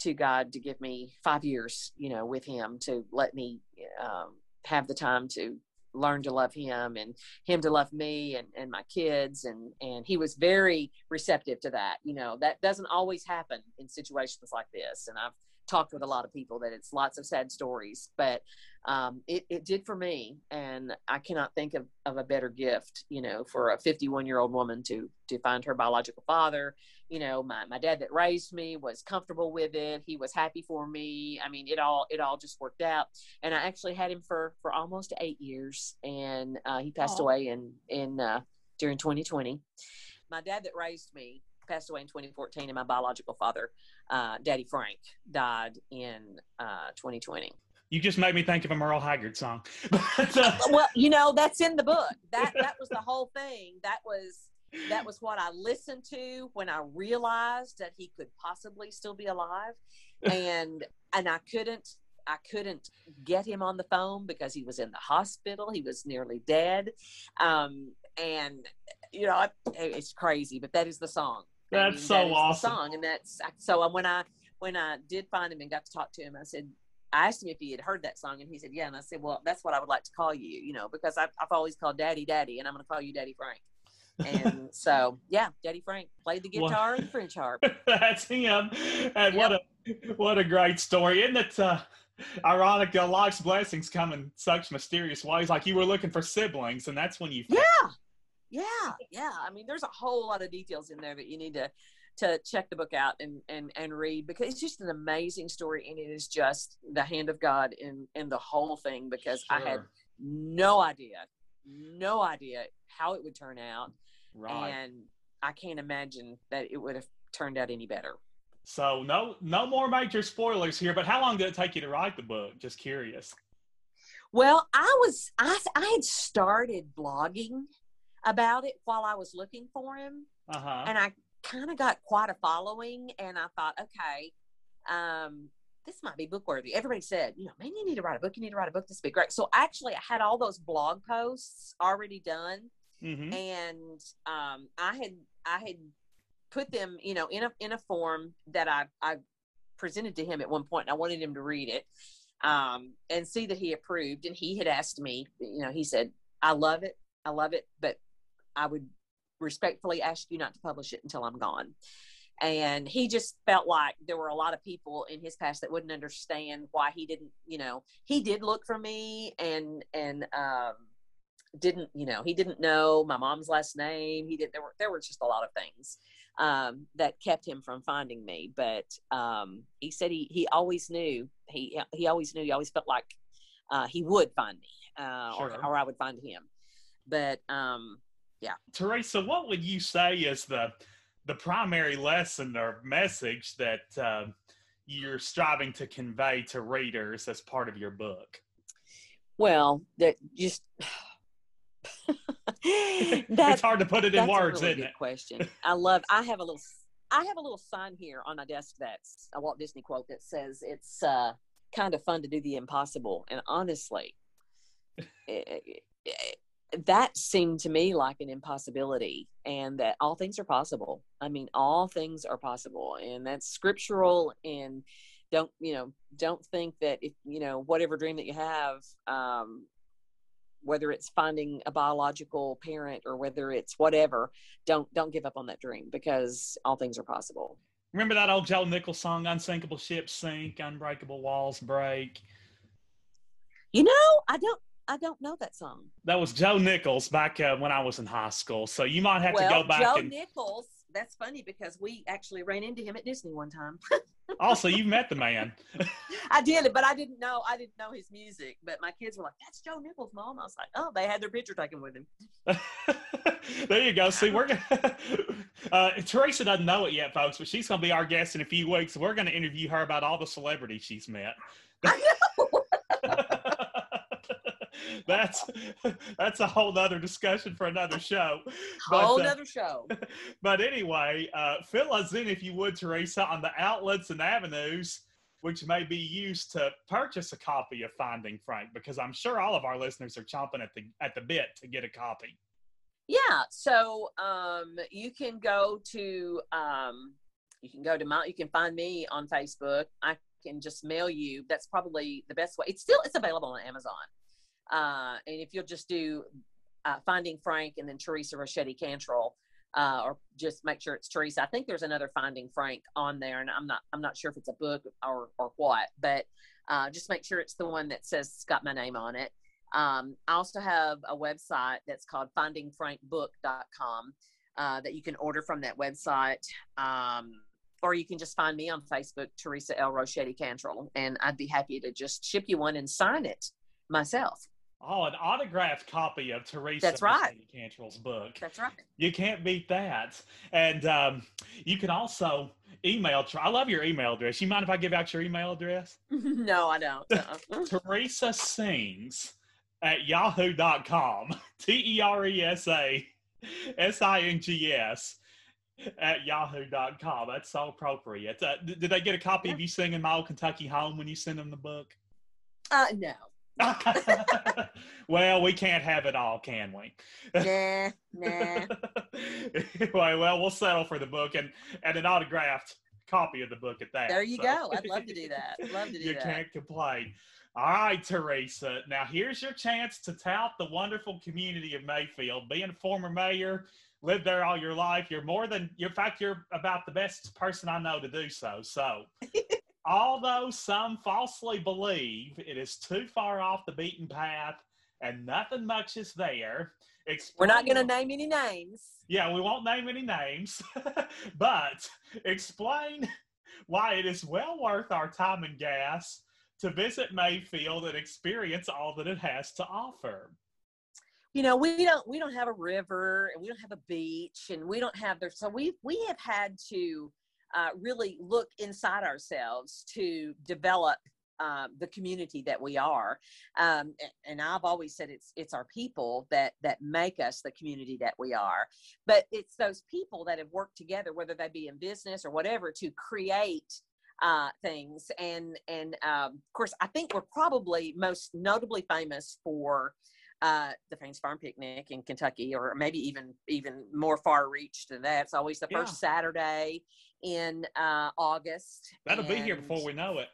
Speaker 2: to God to give me five years, you know, with him to let me um, have the time to learn to love him and him to love me and, and my kids and and he was very receptive to that you know that doesn't always happen in situations like this and i've talked with a lot of people that it's lots of sad stories, but um, it, it did for me. And I cannot think of, of a better gift, you know, for a 51 year old woman to, to find her biological father. You know, my, my dad that raised me was comfortable with it. He was happy for me. I mean, it all, it all just worked out. And I actually had him for, for almost eight years and uh, he passed Aww. away in, in, uh, during 2020. My dad that raised me passed away in 2014, and my biological father, uh, Daddy Frank, died in uh, 2020.
Speaker 1: You just made me think of a Merle Haggard song. but, uh,
Speaker 2: well, you know, that's in the book. That that was the whole thing. That was that was what I listened to when I realized that he could possibly still be alive. And and I couldn't I couldn't get him on the phone because he was in the hospital. He was nearly dead. Um, and you know, it's crazy, but that is the song.
Speaker 1: That's I mean, so that awesome.
Speaker 2: song, and that's so when I when I did find him and got to talk to him, I said, I asked him if he had heard that song, and he said, "Yeah." And I said, "Well, that's what I would like to call you, you know, because I've, I've always called Daddy Daddy, and I'm going to call you Daddy Frank." And so, yeah, Daddy Frank played the guitar and the French harp.
Speaker 1: that's him. And yep. what a what a great story, isn't it? Uh, ironic, uh, life's blessings come in such mysterious ways. Like you were looking for siblings, and that's when you.
Speaker 2: Yeah, yeah, yeah. I mean, there's a whole lot of details in there that you need to to check the book out and and and read because it's just an amazing story and it is just the hand of God in in the whole thing because sure. I had no idea, no idea how it would turn out, right. and I can't imagine that it would have turned out any better.
Speaker 1: So no no more major spoilers here, but how long did it take you to write the book? Just curious.
Speaker 2: Well, I was I I had started blogging about it while I was looking for him. Uh-huh. And I kind of got quite a following and I thought, okay, um, this might be book worthy. Everybody said, you know, man, you need to write a book. You need to write a book. This would be great. So actually, I had all those blog posts already done, mm-hmm. and um, I had I had put them, you know, in a in a form that I I presented to him at one point. And I wanted him to read it um, and see that he approved. And he had asked me, you know, he said, I love it, I love it, but I would respectfully ask you not to publish it until I'm gone. And he just felt like there were a lot of people in his past that wouldn't understand why he didn't, you know, he did look for me and, and, um, didn't, you know, he didn't know my mom's last name. He did, there were, there were just a lot of things, um, that kept him from finding me. But, um, he said he, he always knew, he, he always knew, he always felt like, uh, he would find me, uh, sure. or, or I would find him. But, um, yeah.
Speaker 1: Teresa what would you say is the the primary lesson or message that uh, you're striving to convey to readers as part of your book?
Speaker 2: Well that just
Speaker 1: it's hard to put it in words really isn't it?
Speaker 2: question. I love i have a little i have a little sign here on my desk that's a walt disney quote that says it's uh, kind of fun to do the impossible. And honestly it, it, that seemed to me like an impossibility and that all things are possible. I mean all things are possible and that's scriptural and don't you know don't think that if you know whatever dream that you have um whether it's finding a biological parent or whether it's whatever don't don't give up on that dream because all things are possible.
Speaker 1: Remember that old joe nichols song unsinkable ships sink unbreakable walls break?
Speaker 2: You know i don't I don't know that song.
Speaker 1: That was Joe Nichols back uh, when I was in high school. So you might have well, to go back.
Speaker 2: Joe
Speaker 1: and...
Speaker 2: Nichols. That's funny because we actually ran into him at Disney one time.
Speaker 1: also, you've met the man.
Speaker 2: I did, but I didn't know. I didn't know his music. But my kids were like, "That's Joe Nichols, mom." I was like, "Oh, they had their picture taken with him."
Speaker 1: there you go. See, we're gonna. Uh, Teresa doesn't know it yet, folks, but she's gonna be our guest in a few weeks. We're gonna interview her about all the celebrities she's met. That's that's a whole nother discussion for another show.
Speaker 2: Whole but, uh, show.
Speaker 1: But anyway, uh, fill us in if you would, Teresa, on the outlets and avenues which may be used to purchase a copy of Finding Frank, because I'm sure all of our listeners are chomping at the at the bit to get a copy.
Speaker 2: Yeah, so um, you can go to um, you can go to my you can find me on Facebook. I can just mail you. That's probably the best way. It's still it's available on Amazon. Uh, and if you'll just do uh, Finding Frank and then Teresa Ricchetti Cantrell, uh, or just make sure it's Teresa. I think there's another Finding Frank on there, and I'm not I'm not sure if it's a book or or what, but uh, just make sure it's the one that says it's got my name on it. Um, I also have a website that's called FindingFrankBook.com uh, that you can order from that website. Um, or you can just find me on Facebook, Teresa L. Ricchetti Cantrell, and I'd be happy to just ship you one and sign it myself.
Speaker 1: Oh, an autographed copy of Teresa
Speaker 2: That's right.
Speaker 1: Cantrell's book.
Speaker 2: That's right.
Speaker 1: You can't beat that. And um, you can also email. I love your email address. You mind if I give out your email address?
Speaker 2: no, I don't. Uh-uh.
Speaker 1: Teresa sings at yahoo.com. T E R E S A S I N G S at yahoo.com. That's so appropriate. Uh, did they get a copy yeah. of you singing My Old Kentucky Home when you sent them the book?
Speaker 2: Uh, no.
Speaker 1: well, we can't have it all, can we?
Speaker 2: Nah, nah.
Speaker 1: anyway, well, we'll settle for the book and, and an autographed copy of the book at that.
Speaker 2: There you so. go. I'd love to do that. Love to do
Speaker 1: you
Speaker 2: that.
Speaker 1: You can't complain. All right, Teresa. Now here's your chance to tout the wonderful community of Mayfield. Being a former mayor, lived there all your life. You're more than, in fact, you're about the best person I know to do so. So Although some falsely believe it is too far off the beaten path and nothing much is there.
Speaker 2: Explain, We're not going to name any names.
Speaker 1: Yeah, we won't name any names, but explain why it is well worth our time and gas to visit Mayfield and experience all that it has to offer.
Speaker 2: You know, we don't we don't have a river and we don't have a beach and we don't have there so we we have had to uh, really look inside ourselves to develop uh, the community that we are. Um, and I've always said it's it's our people that that make us the community that we are. But it's those people that have worked together, whether they be in business or whatever, to create uh, things. And and um, of course, I think we're probably most notably famous for uh, the Fancy Farm Picnic in Kentucky, or maybe even even more far reach than that. It's always the yeah. first Saturday in uh, August.
Speaker 1: That'll be here before we know it.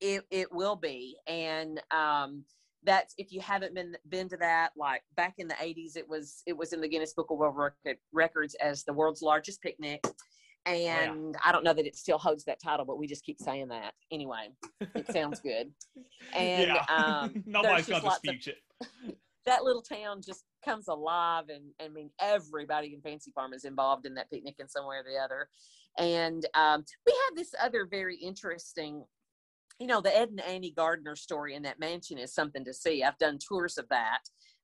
Speaker 2: It it will be, and um, that's if you haven't been been to that. Like back in the '80s, it was it was in the Guinness Book of World Records as the world's largest picnic. And yeah. I don't know that it still holds that title, but we just keep saying that anyway. It sounds good. And yeah. um,
Speaker 1: nobody's gonna dispute of, it
Speaker 2: that little town just comes alive and, I mean everybody in Fancy Farm is involved in that picnic in some way or the other. And um, we have this other very interesting, you know, the Ed and Annie Gardner story in that mansion is something to see. I've done tours of that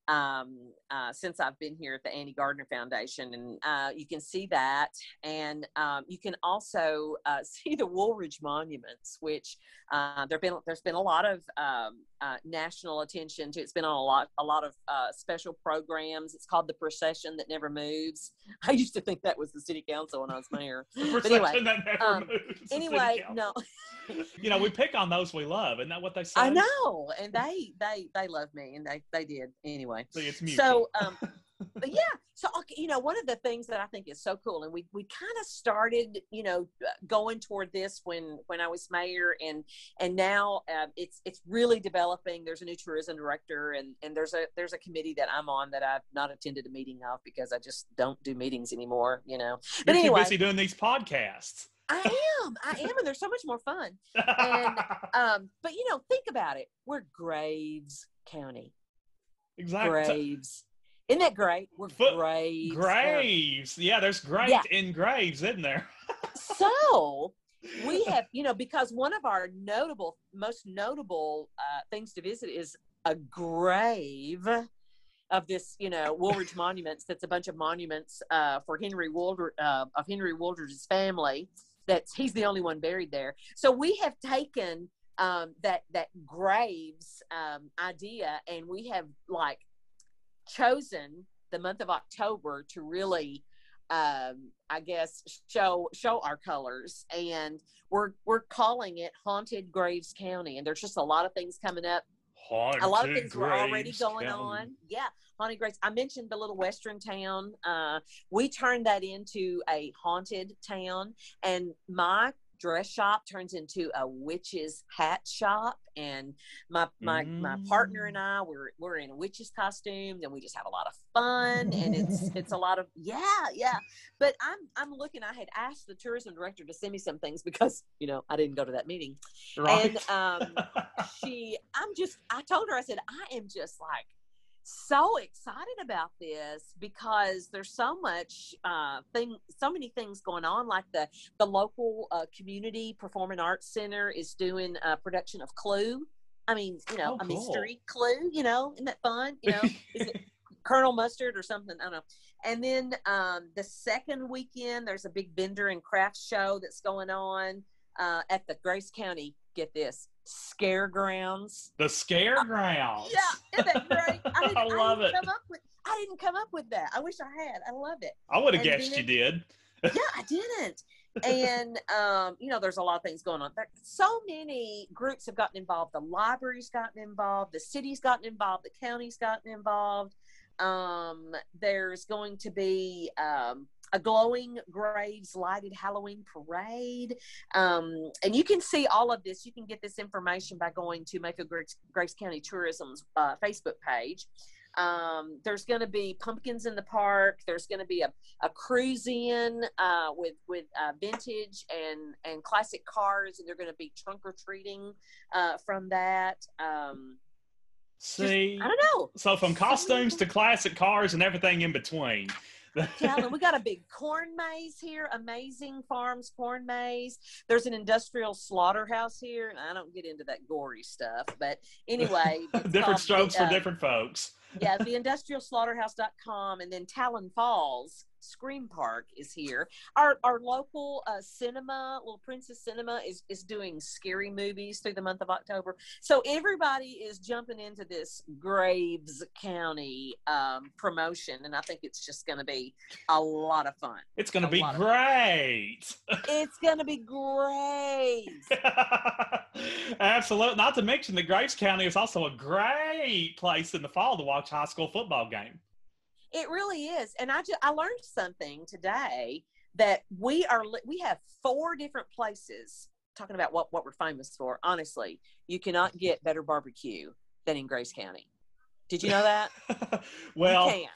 Speaker 2: um, uh, since I've been here at the Annie Gardner Foundation, and uh, you can see that, and um, you can also uh, see the Wooldridge monuments, which uh, there been there's been a lot of um, uh, national attention to. It's been on a lot a lot of uh, special programs. It's called the Procession That Never Moves. I used to think that was the city council when I was mayor.
Speaker 1: but anyway, um,
Speaker 2: anyway, no.
Speaker 1: you know, we pick on those we love, isn't that what they say?
Speaker 2: I know, and they they they love me, and they they did anyway.
Speaker 1: See, it's mutual.
Speaker 2: So, um, but yeah, so you know, one of the things that I think is so cool, and we we kind of started, you know, going toward this when when I was mayor, and and now uh, it's it's really developing. There's a new tourism director, and and there's a there's a committee that I'm on that I've not attended a meeting of because I just don't do meetings anymore, you know.
Speaker 1: But You're anyway, too busy doing these podcasts.
Speaker 2: I am. I am, and they're so much more fun. And um, but you know, think about it. We're Graves County.
Speaker 1: Exactly.
Speaker 2: Graves. Isn't that great? We're Foot, Graves.
Speaker 1: Graves. Yeah, there's great yeah. in Graves, isn't there?
Speaker 2: so we have, you know, because one of our notable, most notable uh, things to visit is a grave of this, you know, Wooldridge Monuments. That's a bunch of monuments uh, for Henry Wooldridge uh, of Henry Wooldridge's family that's he's the only one buried there. So we have taken um, that that graves um, idea and we have like chosen the month of October to really um, I guess show show our colors. And we're we're calling it haunted graves county. And there's just a lot of things coming up.
Speaker 1: Haunted
Speaker 2: a lot of things were already going county. on yeah haunted graves. I mentioned the little western town. Uh, we turned that into a haunted town. And my dress shop turns into a witch's hat shop and my my mm. my partner and I we're we're in witches costumes and we just have a lot of fun and it's it's a lot of yeah yeah but I'm I'm looking I had asked the tourism director to send me some things because you know I didn't go to that meeting right. and um she I'm just I told her I said I am just like so excited about this because there's so much uh, thing, so many things going on. Like the the local uh, community performing arts center is doing a production of Clue. I mean, you know, oh, a mystery Clue. You know, isn't that fun? You know, is it Colonel Mustard or something. I don't know. And then um, the second weekend, there's a big vendor and craft show that's going on uh, at the Graves County. Get this, Scare Grounds.
Speaker 1: The Scare Grounds.
Speaker 2: Yeah, isn't that great? I,
Speaker 1: I love
Speaker 2: didn't
Speaker 1: it.
Speaker 2: Come up with, I didn't come up with that. I wish I had. I love it.
Speaker 1: I would have guessed
Speaker 2: then-
Speaker 1: you did.
Speaker 2: yeah, I didn't. And um, you know, there's a lot of things going on. There, so many groups have gotten involved. The library's gotten involved. The city's gotten involved. The county's gotten involved. Um, there's going to be um, a glowing graves lighted Halloween parade, um, and you can see all of this. You can get this information by going to Mayfield Graves, Graves County Tourism's uh, Facebook page. Um, there's going to be pumpkins in the park. There's going to be a, a cruise in uh, with with uh, vintage and and classic cars, and they're going to be trunk or treating uh, from that. Um,
Speaker 1: See,
Speaker 2: I don't know.
Speaker 1: so from costumes to classic cars and everything in between.
Speaker 2: Calvin, we got a big corn maze here, amazing farms corn maze. There's an industrial slaughterhouse here, and I don't get into that gory stuff, but anyway,
Speaker 1: different strokes
Speaker 2: the,
Speaker 1: for
Speaker 2: uh,
Speaker 1: different folks.
Speaker 2: yeah, the industrialslaughterhouse.com and then Talon Falls Scream Park is here. Our our local uh, cinema, Little Princess Cinema, is is doing scary movies through the month of October. So everybody is jumping into this Graves County um, promotion, and I think it's just going to be a lot of fun.
Speaker 1: It's going to be great.
Speaker 2: It's going to be great.
Speaker 1: Absolutely. Not to mention that Graves County is also a great place in the fall to watch high school football game.
Speaker 2: It really is, and I just I learned something today that we are we have four different places talking about what what we're famous for. Honestly, you cannot get better barbecue than in Graves County. Did you know that? you
Speaker 1: well,
Speaker 2: can't.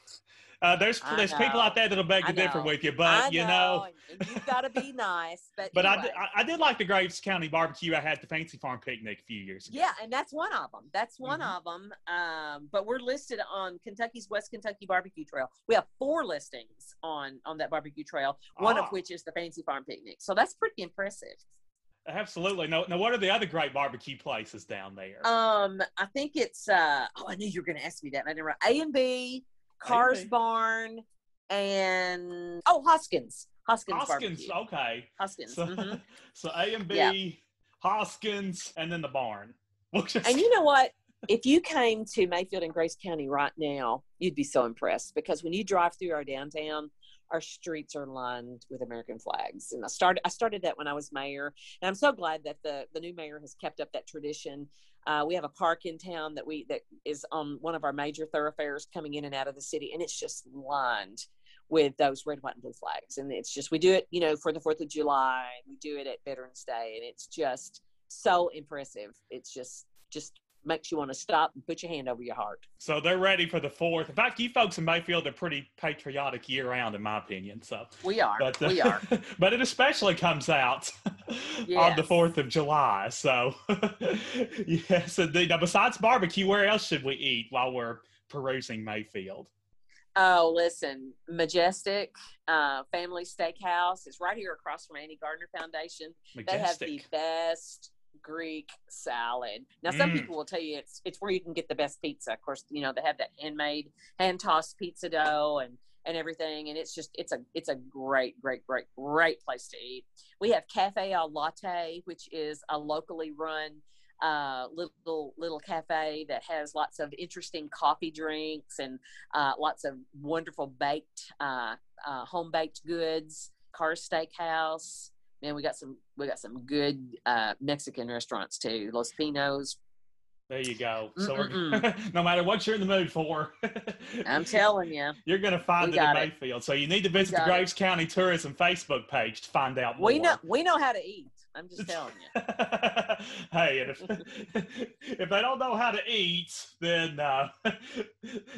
Speaker 1: Uh, there's there's people
Speaker 2: know.
Speaker 1: out there that'll beg to differ with you, but you know.
Speaker 2: and, and you've got to be nice. But
Speaker 1: But I, did, I, did like the Graves County barbecue I had the Fancy Farm picnic a few years ago.
Speaker 2: Yeah, and that's one of them. That's one
Speaker 1: Mhm.
Speaker 2: of them. Um, but we're listed on Kentucky's West Kentucky Barbecue Trail. We have four listings on on that barbecue trail. One
Speaker 1: Ah.
Speaker 2: of which is the Fancy Farm Picnic. So that's pretty impressive.
Speaker 1: Absolutely. No, now, what are the other great barbecue places down there?
Speaker 2: Um, I think it's. uh Oh, I knew you were going to ask me that. I didn't. write- A and B, Cars
Speaker 1: A&B.
Speaker 2: Barn, and oh, Hoskins. Hoskins.
Speaker 1: Hoskins.
Speaker 2: Barbecue.
Speaker 1: Okay.
Speaker 2: Hoskins.
Speaker 1: So,
Speaker 2: mhm.
Speaker 1: so A and B,
Speaker 2: Yeah.
Speaker 1: Hoskins, and then the barn. We'll just-
Speaker 2: And you know what? If you came to Mayfield and Graves County right now, you'd be so impressed because when you drive through our downtown, our streets are lined with American flags. And I started I started that when I was mayor, and I'm so glad that the the new mayor has kept up that tradition. Uh, we have a park in town that we that is on one of our major thoroughfares coming in and out of the city, and it's just lined with those red, white, and blue flags. And it's just we do it, you know, for the Fourth of July. We do it at Veterans Day, and it's just so impressive. It's just just makes you want to stop and put your hand over your heart.
Speaker 1: so they're ready for the fourth. In fact, you folks in Mayfield are pretty patriotic year round, in my opinion. So,
Speaker 2: We are.
Speaker 1: but uh,
Speaker 2: we are.
Speaker 1: but it especially comes out on the fourth of July. So, yes, indeed. Now, besides barbecue, where else should we eat while we're perusing Mayfield?
Speaker 2: Oh, listen, Majestic uh, Family Steakhouse is right here across from Annie Gardner Foundation. Majestic. They have the best Greek salad. Now, some
Speaker 1: Mm.
Speaker 2: people will tell you it's it's where you can get the best pizza. Of course, you know they have that handmade, hand tossed pizza dough and and everything, and it's just it's a it's a great, great, great, great place to eat. We have Cafe Al Latte, which is a locally run uh, little little cafe that has lots of interesting coffee drinks and uh, lots of wonderful baked uh, uh, home baked goods. Car Steakhouse. Man, we got some we got some good uh, Mexican restaurants too. Los Pinos.
Speaker 1: There you go. So no matter what you're in the mood for,
Speaker 2: I'm telling you,
Speaker 1: you're going to find it in
Speaker 2: it.
Speaker 1: Mayfield. So you need to visit the
Speaker 2: got it.
Speaker 1: Graves County Tourism Facebook page to find out more.
Speaker 2: we know we know how to eat. I'm just telling you.
Speaker 1: hey, and if if they don't know how to eat, then uh,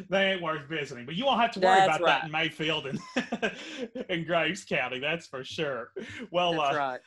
Speaker 1: they ain't worth visiting. But you won't have to worry
Speaker 2: That's
Speaker 1: about that in Mayfield and in Graves County. That's for sure. Well, uh,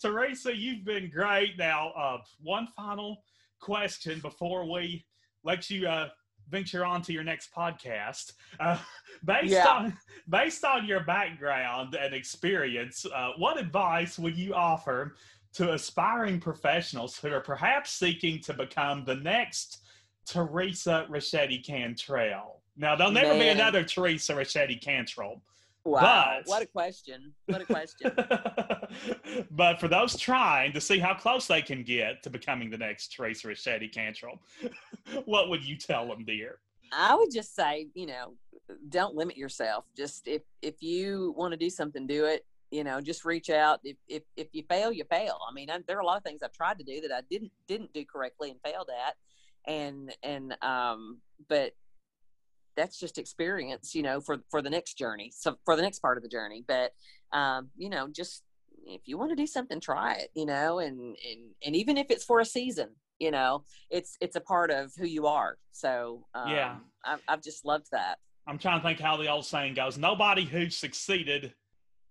Speaker 1: Teresa, you've been great. Now, uh, one final question before we let you uh, venture on to your next podcast. Uh, based
Speaker 2: Yeah.
Speaker 1: on based on your background and experience, uh, what advice would you offer to aspiring professionals who are perhaps seeking to become the next Teresa Ricchetti Cantrell? Now there'll never be another Teresa Ricchetti Cantrell.
Speaker 2: Wow.
Speaker 1: But-
Speaker 2: What a question. What a question.
Speaker 1: but for those trying to see how close they can get to becoming the next Teresa Ricchetti Cantrell, what would you tell them, dear?
Speaker 2: I would just say, you know, don't limit yourself. Just if if you want to do something, do it. You know, just reach out. If if if you fail, you fail. I mean, I, there are a lot of things I've tried to do that I didn't didn't do correctly and failed at, and and um, but that's just experience, you know, for for the next journey. So for the next part of the journey, but um, you know, just if you want to do something, try it. You know, and and and even if it's for a season, you know, it's it's a part of who you are. So um,
Speaker 1: Yeah.
Speaker 2: I've, I've just loved that.
Speaker 1: I'm trying to think how the old saying goes. Nobody who succeeded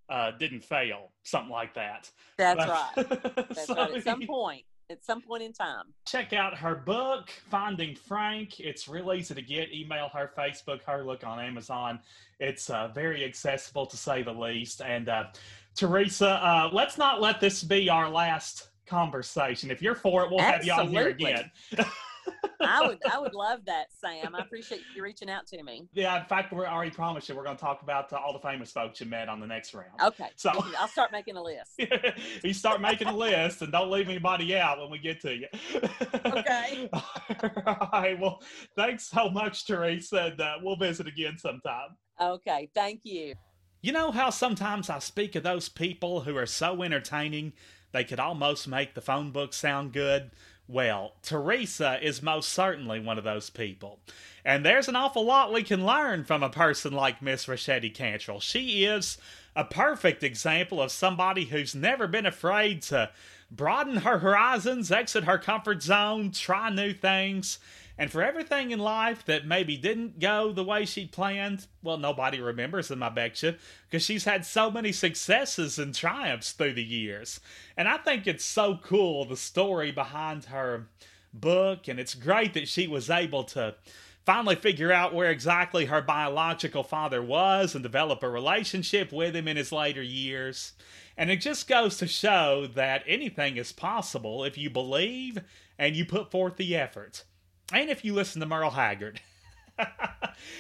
Speaker 1: uh, didn't fail, something like that.
Speaker 2: That's
Speaker 1: But-
Speaker 2: right. That's
Speaker 1: so
Speaker 2: right. At some point, at some point in time.
Speaker 1: check out her book, Finding Frank. It's real easy to get. Email her, Facebook her, look on Amazon. It's uh, very accessible to say the least. And uh, Teresa, uh, let's not let this be our last conversation. If you're for it, we'll have you on here again.
Speaker 2: I would I would love that, Sam. I appreciate you reaching out to me.
Speaker 1: yeah, in fact, we're already promised you we're going to talk about uh, all the famous folks you met on the next round.
Speaker 2: Okay.
Speaker 1: So-
Speaker 2: I'll start making a list.
Speaker 1: you start making a list and don't leave anybody out when we get to you.
Speaker 2: Okay.
Speaker 1: All right. Well, thanks so much, Teresa, and uh, we'll visit again sometime.
Speaker 2: Okay. Thank you.
Speaker 1: You know how sometimes I speak of those people who are so entertaining they could almost make the phone book sound good? Well, Teresa is most certainly one of those people. And there's an awful lot we can learn from a person like Miss Ricchetti Cantrell. She is a perfect example of somebody who's never been afraid to broaden her horizons, exit her comfort zone, try new things. And for everything in life that maybe didn't go the way she'd planned, well, nobody remembers them, I bet you, because she's had so many successes and triumphs through the years. And I think it's so cool, the story behind her book, and it's great that she was able to finally figure out where exactly her biological father was and develop a relationship with him in his later years. And it just goes to show that anything is possible if you believe and you put forth the effort. And if you listen to Merle Haggard.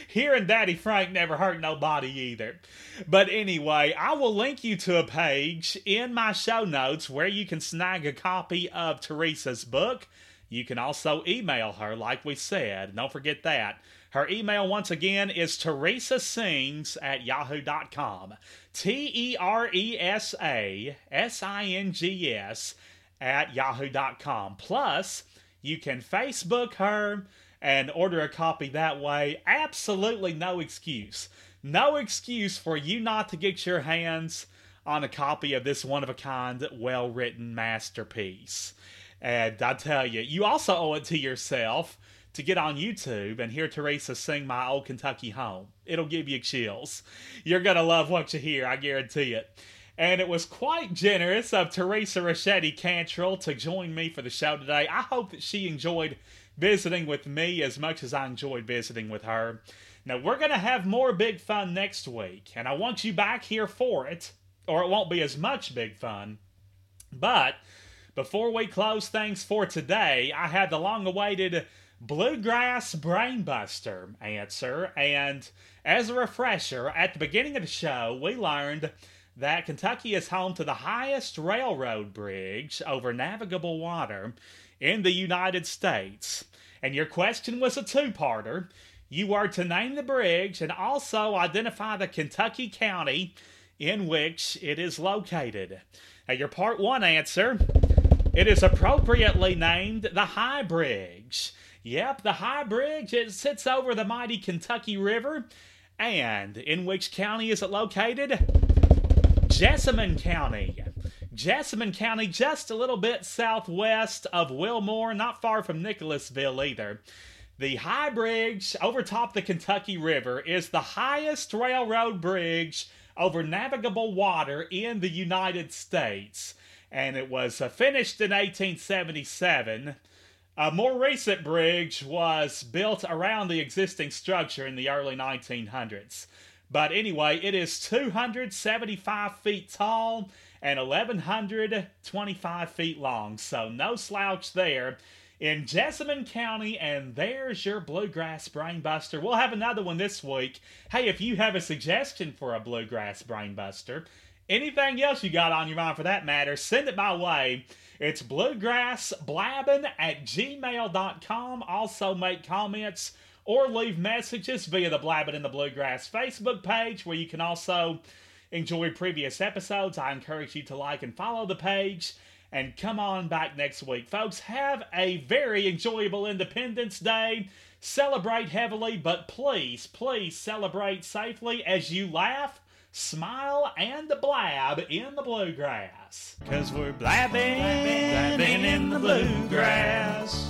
Speaker 1: Hearing Daddy Frank never hurt nobody either. But anyway, I will link you to a page in my show notes where you can snag a copy of Teresa's book. You can also email her, like we said. Don't forget that. Her email, once again, is Teresa Sings at yahoo.com. T E R E S A S I N G S at yahoo.com. Plus, you can Facebook her and order a copy that way. Absolutely no excuse. No excuse for you not to get your hands on a copy of this one of a kind, well written masterpiece. And I tell you, you also owe it to yourself to get on YouTube and hear Teresa sing My Old Kentucky Home. It'll give you chills. You're going to love what you hear, I guarantee it. And it was quite generous of Teresa Ricchetti Cantrell to join me for the show today. I hope that she enjoyed visiting with me as much as I enjoyed visiting with her. Now, we're going to have more big fun next week, and I want you back here for it, or it won't be as much big fun. But before we close things for today, I had the long awaited Bluegrass Brainbuster answer. And as a refresher, at the beginning of the show, we learned that Kentucky is home to the highest railroad bridge over navigable water in the United States. And your question was a two parter. You were to name the bridge and also identify the Kentucky county in which it is located. Now, your part one answer it is appropriately named the High Bridge. Yep, the High Bridge. It sits over the mighty Kentucky River. And in which county is it located? Jessamine County. Jessamine County, just a little bit southwest of Wilmore, not far from Nicholasville either. The High Bridge over top the Kentucky River is the highest railroad bridge over navigable water in the United States. And it was uh, finished in 1877. A more recent bridge was built around the existing structure in the early 1900s. But anyway, it is 275 feet tall and 1,125 feet long, so no slouch there. in Jessamine County, and there's your Bluegrass Brainbuster. We'll have another one this week. Hey, if you have a suggestion for a Bluegrass Brainbuster, anything else you got on your mind for that matter, send it my way. It's bluegrassblabbing at gmail.com. Also, make comments or leave messages via the Blabbing in the Bluegrass Facebook page, where you can also enjoy previous episodes. I encourage you to like and follow the page. And come on back next week. Folks, have a very enjoyable Independence Day. Celebrate heavily, but please, please celebrate safely as you laugh smile and blab in the bluegrass. Cause we're blabbing, blabbing in the bluegrass.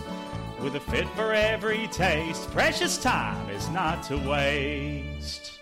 Speaker 1: With a fit for every taste, precious time is not to waste.